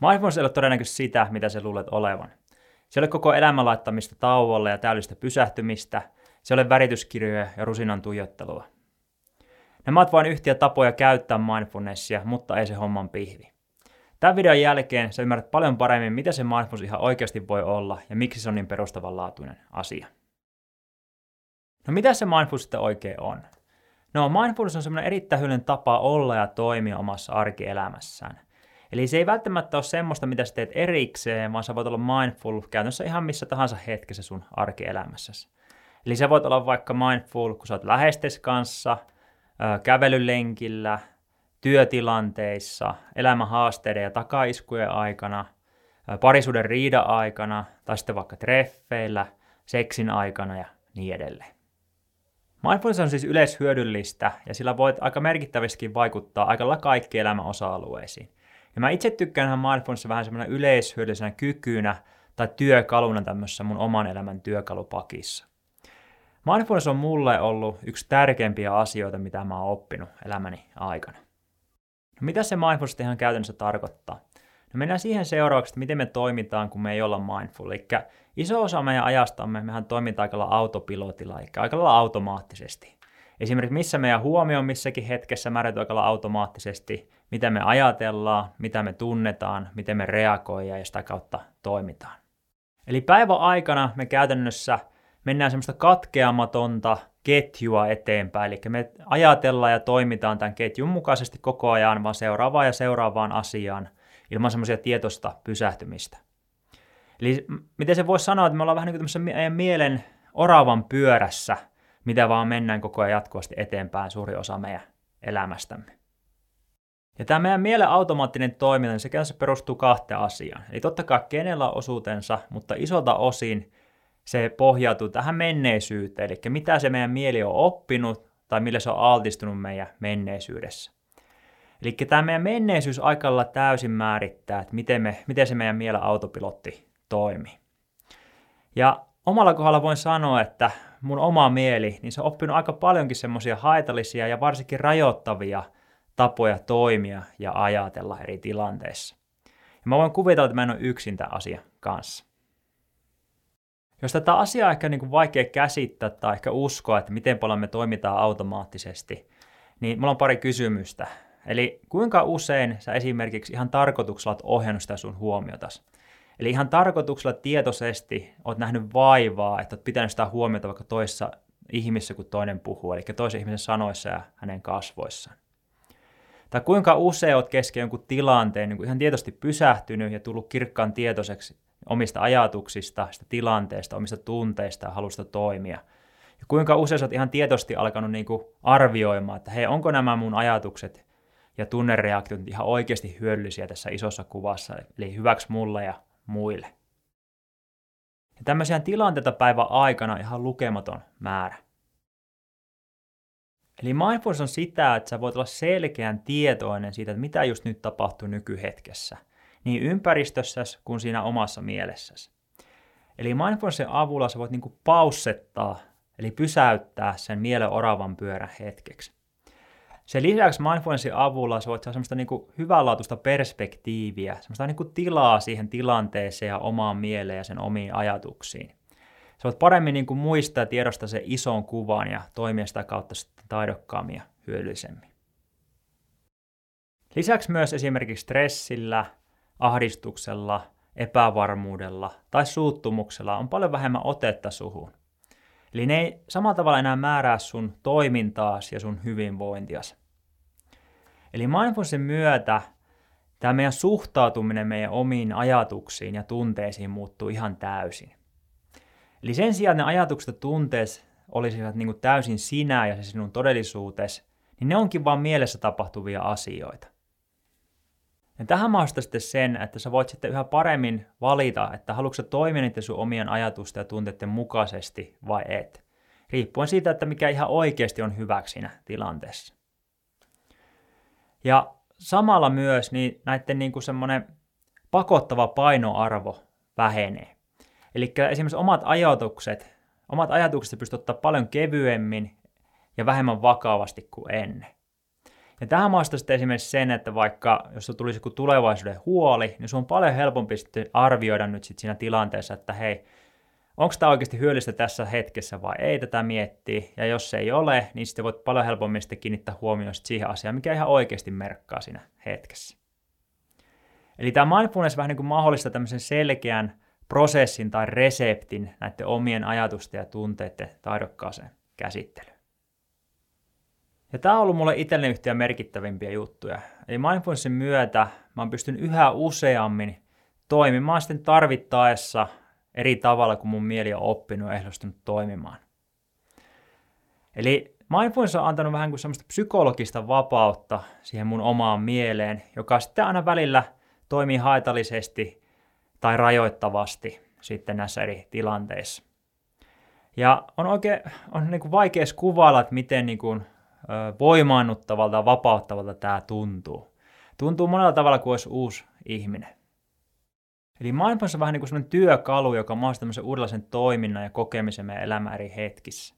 Mindfulness ei ole todennäköisesti sitä, mitä sä luulet olevan. Se ei ole koko elämän laittamista tauolle ja täydellistä pysähtymistä. Se ei ole värityskirjoja ja rusinan tuijottelua. Nämä ovat vain yhtiä tapoja käyttää mindfulnessia, mutta ei se homman pihvi. Tämän videon jälkeen sä ymmärrät paljon paremmin, mitä se mindfulness ihan oikeasti voi olla ja miksi se on niin perustavanlaatuinen asia. No mitä se mindfulness sitten oikein on? No mindfulness on semmoinen erittäin hyödyllinen tapa olla ja toimia omassa arkielämässään. Eli se ei välttämättä ole semmoista, mitä sä teet erikseen, vaan sä voit olla mindful käytännössä ihan missä tahansa hetkessä sun arkielämässäsi. Eli sä voit olla vaikka mindful, kun sä oot läheistes kanssa, kävelylenkillä, työtilanteissa, elämän haasteiden ja takaiskujen aikana, parisuuden riida aikana, tai sitten vaikka treffeillä, seksin aikana ja niin edelleen. Mindfulness on siis yleishyödyllistä ja sillä voit aika merkittävästi vaikuttaa aika kaikki elämän osa-alueisiin. Ja mä itse tykkään mindfulness vähän semmoinen yleishyödyllisenä kykynä tai työkaluna tämmöisessä mun oman elämän työkalupakissa. Mindfulness on mulle ollut yksi tärkeimpiä asioita, mitä mä oon oppinut elämäni aikana. No mitä se mindfulness ihan käytännössä tarkoittaa? No mennään siihen seuraavaksi, että miten me toimitaan, kun me ei olla mindful. Eli iso osa meidän ajastamme, mehän toimitaan aika lailla autopilotilla, eli aika lailla automaattisesti. Esimerkiksi missä meidän huomio on missäkin hetkessä määrätty aika lailla automaattisesti, mitä me ajatellaan, mitä me tunnetaan, miten me reagoidaan ja sitä kautta toimitaan. Eli päivän aikana me käytännössä mennään semmoista katkeamatonta ketjua eteenpäin, eli me ajatellaan ja toimitaan tämän ketjun mukaisesti koko ajan, vaan seuraavaan ja seuraavaan asiaan, ilman semmoisia tietoista pysähtymistä. Eli miten se voisi sanoa, että me ollaan vähän niin kuin meidän mielen oravan pyörässä, mitä vaan mennään koko ajan jatkuvasti eteenpäin suuri osa meidän elämästämme. Ja tämä meidän mielen automaattinen toiminta, niin se käytännössä perustuu kahteen asiaan. Eli totta kai kenellä on osuutensa, mutta isolta osin se pohjautuu tähän menneisyyteen, eli mitä se meidän mieli on oppinut tai millä se on altistunut meidän menneisyydessä. Eli tämä meidän menneisyys aikalla täysin määrittää, että miten, me, miten se meidän mielen autopilotti toimii. Ja omalla kohdalla voin sanoa, että mun oma mieli, niin se on oppinut aika paljonkin semmoisia haitallisia ja varsinkin rajoittavia tapoja toimia ja ajatella eri tilanteissa. Ja mä voin kuvitella, että mä en ole yksin tämän asian kanssa. Jos tätä asiaa on ehkä niin kuin vaikea käsittää tai ehkä uskoa, että miten paljon me toimitaan automaattisesti, niin mulla on pari kysymystä. Eli kuinka usein sä esimerkiksi ihan tarkoituksella oot ohjannut sitä sun huomiotas? Eli ihan tarkoituksella tietoisesti oot nähnyt vaivaa, että oot pitänyt sitä huomiota vaikka toisessa ihmisessä, kun toinen puhuu, eli toisen ihmisen sanoissa ja hänen kasvoissaan. Tai kuinka usein oot kesken jonkun tilanteen niin ihan tietoisesti pysähtynyt ja tullut kirkkaan tietoiseksi omista ajatuksista, sitä tilanteesta, omista tunteista ja halusta toimia. Ja kuinka usein olet ihan tietoisesti alkanut niin kuin arvioimaan, että hei, onko nämä mun ajatukset ja tunnereaktiot ihan oikeasti hyödyllisiä tässä isossa kuvassa, eli hyväksi mulle ja muille. Ja tämmöisiä tilanteita päivän aikana ihan lukematon määrä. Eli mindfulness on sitä, että sä voit olla selkeän tietoinen siitä, että mitä just nyt tapahtuu nykyhetkessä – niin ympäristössäsi kuin siinä omassa mielessäsi. Eli mindfulnessin avulla sä voit niinku paussettaa, eli pysäyttää sen mielen oravan pyörän hetkeksi. Sen lisäksi mindfulnessin avulla sä voit saada semmoista niinku hyvänlaatuista perspektiiviä, semmoista niinku tilaa siihen tilanteeseen ja omaan mieleen ja sen omiin ajatuksiin. Sä voit paremmin niinku muistaa ja tiedostaa sen ison kuvan ja toimia sitä kautta taidokkaammin ja hyödyllisemmin. Lisäksi myös esimerkiksi stressillä, ahdistuksella, epävarmuudella tai suuttumuksella on paljon vähemmän otetta suhun. Eli ne ei samalla tavalla enää määrää sun toimintaasi ja sun hyvinvointiasi. Eli mindfulnessin myötä tämä meidän suhtautuminen meidän omiin ajatuksiin ja tunteisiin muuttuu ihan täysin. Eli sen sijaan ne ajatukset ja tunteet olisivat niin kuin täysin sinä ja se sinun todellisuutesi, niin ne onkin vain mielessä tapahtuvia asioita. Ja tähän mahdollistaa sitten sen, että sä voit sitten yhä paremmin valita, että haluatko toimia niiden sun omien ajatusten ja tunteiden mukaisesti vai et. Riippuen siitä, että mikä ihan oikeasti on hyväksi siinä tilanteessa. Ja samalla myös niin näiden niin kuin semmoinen pakottava painoarvo vähenee. Eli esimerkiksi omat ajatukset, omat ajatukset pystyt ottaa paljon kevyemmin ja vähemmän vakavasti kuin ennen. Ja tähän mahdollistaa sitten esimerkiksi sen, että vaikka jos tulisi joku tulevaisuuden huoli, niin se on paljon helpompi sitten arvioida nyt sitten siinä tilanteessa, että hei, onko tämä oikeasti hyödyllistä tässä hetkessä vai ei tätä miettiä, ja jos se ei ole, niin sitten voit paljon helpommin sitten kiinnittää huomioon siihen asiaan, mikä ihan oikeasti merkkaa siinä hetkessä. Eli tämä mindfulness vähän niin kuin mahdollistaa tämmöisen selkeän prosessin tai reseptin näiden omien ajatusten ja tunteiden taidokkaaseen käsittelyyn. Ja tämä on ollut mulle itselleni yhtiä merkittävimpiä juttuja. Eli mindfulnessin myötä mä oon pystyn yhä useammin toimimaan sitten tarvittaessa eri tavalla, kuin mun mieli on oppinut ja ehdostunut toimimaan. Eli mindfulness on antanut vähän kuin semmoista psykologista vapautta siihen mun omaan mieleen, joka sitten aina välillä toimii haitallisesti tai rajoittavasti sitten näissä eri tilanteissa. Ja on oikein on niin kuin vaikea kuvailla, että miten niin kuin, voimaannuttavalta ja vapauttavalta tämä tuntuu. Tuntuu monella tavalla kuin olisi uusi ihminen. Eli mindfulness on vähän niin kuin sellainen työkalu, joka mahdollistaa tämmöisen uudenlaisen toiminnan ja kokemisen meidän elämän eri hetkissä.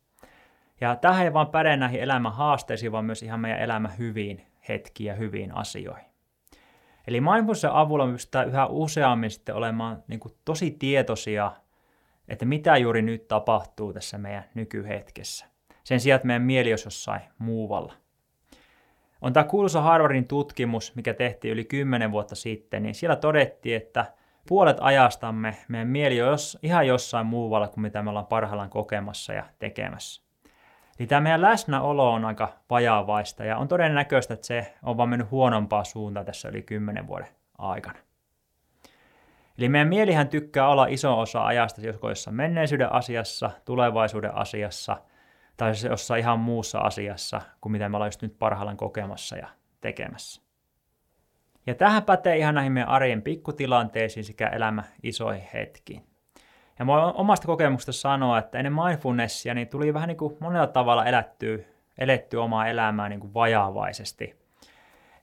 Ja tähän ei vaan päde näihin elämän haasteisiin, vaan myös ihan meidän elämän hyviin hetkiin ja hyviin asioihin. Eli mindfulnessin avulla me pystytään yhä useammin sitten olemaan niin kuin tosi tietoisia, että mitä juuri nyt tapahtuu tässä meidän nykyhetkessä. Sen sijaan, että meidän mieli olisi jossain muualla. On tämä kuuluisa Harvardin tutkimus, mikä tehtiin yli 10 vuotta sitten, niin siellä todettiin, että puolet ajastamme meidän mieli on ihan jossain muualla kuin mitä me ollaan parhaillaan kokemassa ja tekemässä. Eli tämä meidän läsnäolo on aika vajaavaista ja on todennäköistä, että se on vaan mennyt huonompaa suuntaan tässä yli 10 vuoden aikana. Eli meidän mielihän tykkää olla iso osa ajasta joskus jossain menneisyyden asiassa, tulevaisuuden asiassa tai jossain ihan muussa asiassa kuin mitä me ollaan just nyt parhaillaan kokemassa ja tekemässä. Ja tähän pätee ihan näihin meidän arjen pikkutilanteisiin sekä elämä isoihin hetkiin. Ja mä omasta kokemuksesta sanoa, että ennen mindfulnessia niin tuli vähän niin kuin monella tavalla elättyä, eletty omaa elämää niin kuin vajaavaisesti.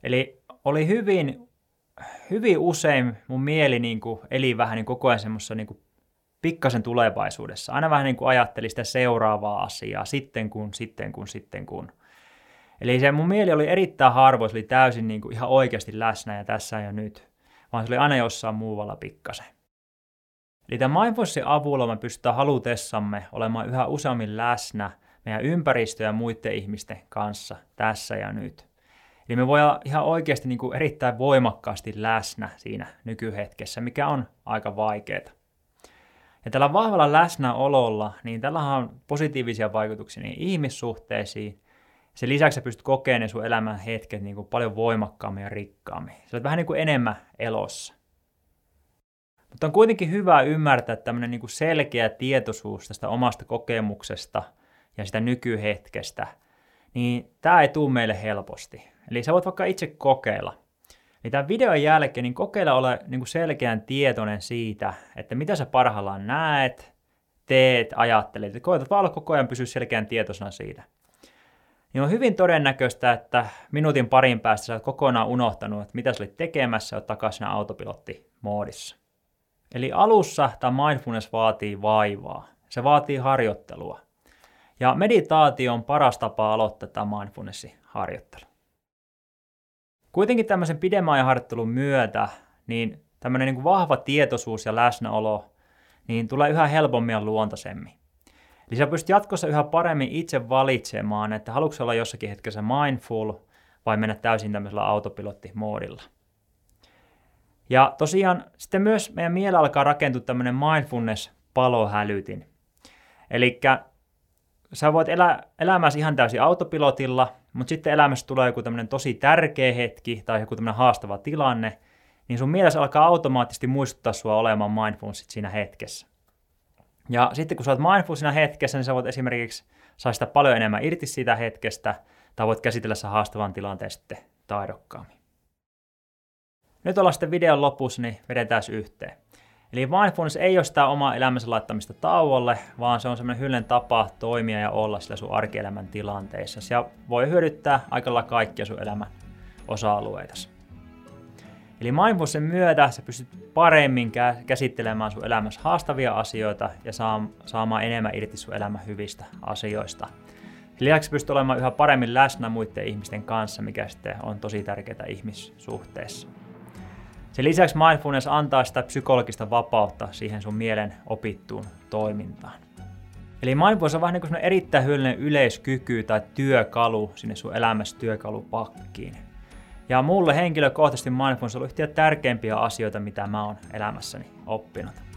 Eli oli hyvin, hyvin usein mun mieli niin kuin eli vähän niin koko ajan semmoisessa niin kuin pikkasen tulevaisuudessa. Aina vähän niin kuin ajatteli sitä seuraavaa asiaa, sitten kun, sitten kun, sitten kun. Eli se mun mieli oli erittäin harvoin, se oli täysin niin kuin ihan oikeasti läsnä ja tässä ja nyt, vaan se oli aina jossain muualla pikkasen. Eli tämän mindfulnessin avulla me pystytään halutessamme olemaan yhä useammin läsnä meidän ympäristö ja muiden ihmisten kanssa tässä ja nyt. Eli me voidaan ihan oikeasti niin kuin erittäin voimakkaasti läsnä siinä nykyhetkessä, mikä on aika vaikeaa. Ja tällä vahvalla läsnäololla, niin tällä on positiivisia vaikutuksia niin ihmissuhteisiin, sen lisäksi sä pystyt kokemaan ne sun elämän hetket niin kuin paljon voimakkaammin ja rikkaammin. Sä olet vähän niin kuin enemmän elossa. Mutta on kuitenkin hyvä ymmärtää tämmöinen niin kuin selkeä tietoisuus tästä omasta kokemuksesta ja sitä nykyhetkestä, niin tämä ei tule meille helposti. Eli sä voit vaikka itse kokeilla. Eli tämän videon jälkeen niin kokeilla ole niin kuin selkeän tietoinen siitä, että mitä sä parhaillaan näet, teet, ajattelet. Ja koetat vaan olla koko ajan pysyä selkeän tietoisena siitä niin on hyvin todennäköistä, että minuutin parin päästä sä oot kokonaan unohtanut, että mitä sä olit tekemässä ja takaisin autopilottimoodissa. Eli alussa tämä mindfulness vaatii vaivaa. Se vaatii harjoittelua. Ja meditaatio on paras tapa aloittaa tämä mindfulnessin harjoittelu. Kuitenkin tämmöisen pidemmän ajan harjoittelun myötä, niin tämmöinen niin kuin vahva tietoisuus ja läsnäolo niin tulee yhä helpommin ja luontaisemmin. Eli sä pystyt jatkossa yhä paremmin itse valitsemaan, että haluatko olla jossakin hetkessä mindful vai mennä täysin tämmöisellä autopilottimoodilla. Ja tosiaan sitten myös meidän mieli alkaa rakentua tämmöinen mindfulness-palohälytin. Eli sä voit elää elämässä ihan täysin autopilotilla, mutta sitten elämässä tulee joku tämmöinen tosi tärkeä hetki tai joku tämmöinen haastava tilanne, niin sun mielessä alkaa automaattisesti muistuttaa sua olemaan mindfulness siinä hetkessä. Ja sitten kun sä oot mindful siinä hetkessä, niin sä voit esimerkiksi saada sitä paljon enemmän irti siitä hetkestä, tai voit käsitellä sen haastavan tilanteen sitten taidokkaammin. Nyt ollaan sitten videon lopussa, niin vedetään yhteen. Eli mindfulness ei ole sitä omaa elämänsä laittamista tauolle, vaan se on semmoinen hyllen tapa toimia ja olla sillä sun arkielämän tilanteissa. Ja voi hyödyttää aika lailla kaikkia sun elämän osa-alueita. Eli mindfulnessin myötä sä pystyt paremmin käsittelemään sun elämässä haastavia asioita ja saamaan enemmän irti sun elämän hyvistä asioista. Lisäksi pystyy olemaan yhä paremmin läsnä muiden ihmisten kanssa, mikä sitten on tosi tärkeää ihmissuhteessa. Sen lisäksi mindfulness antaa sitä psykologista vapautta siihen sun mielen opittuun toimintaan. Eli mindfulness on vähän niin kuin erittäin hyödyllinen yleiskyky tai työkalu sinne sun elämässä työkalupakkiin. Ja mulle henkilökohtaisesti mindfulness on ollut yhtä tärkeimpiä asioita, mitä mä oon elämässäni oppinut.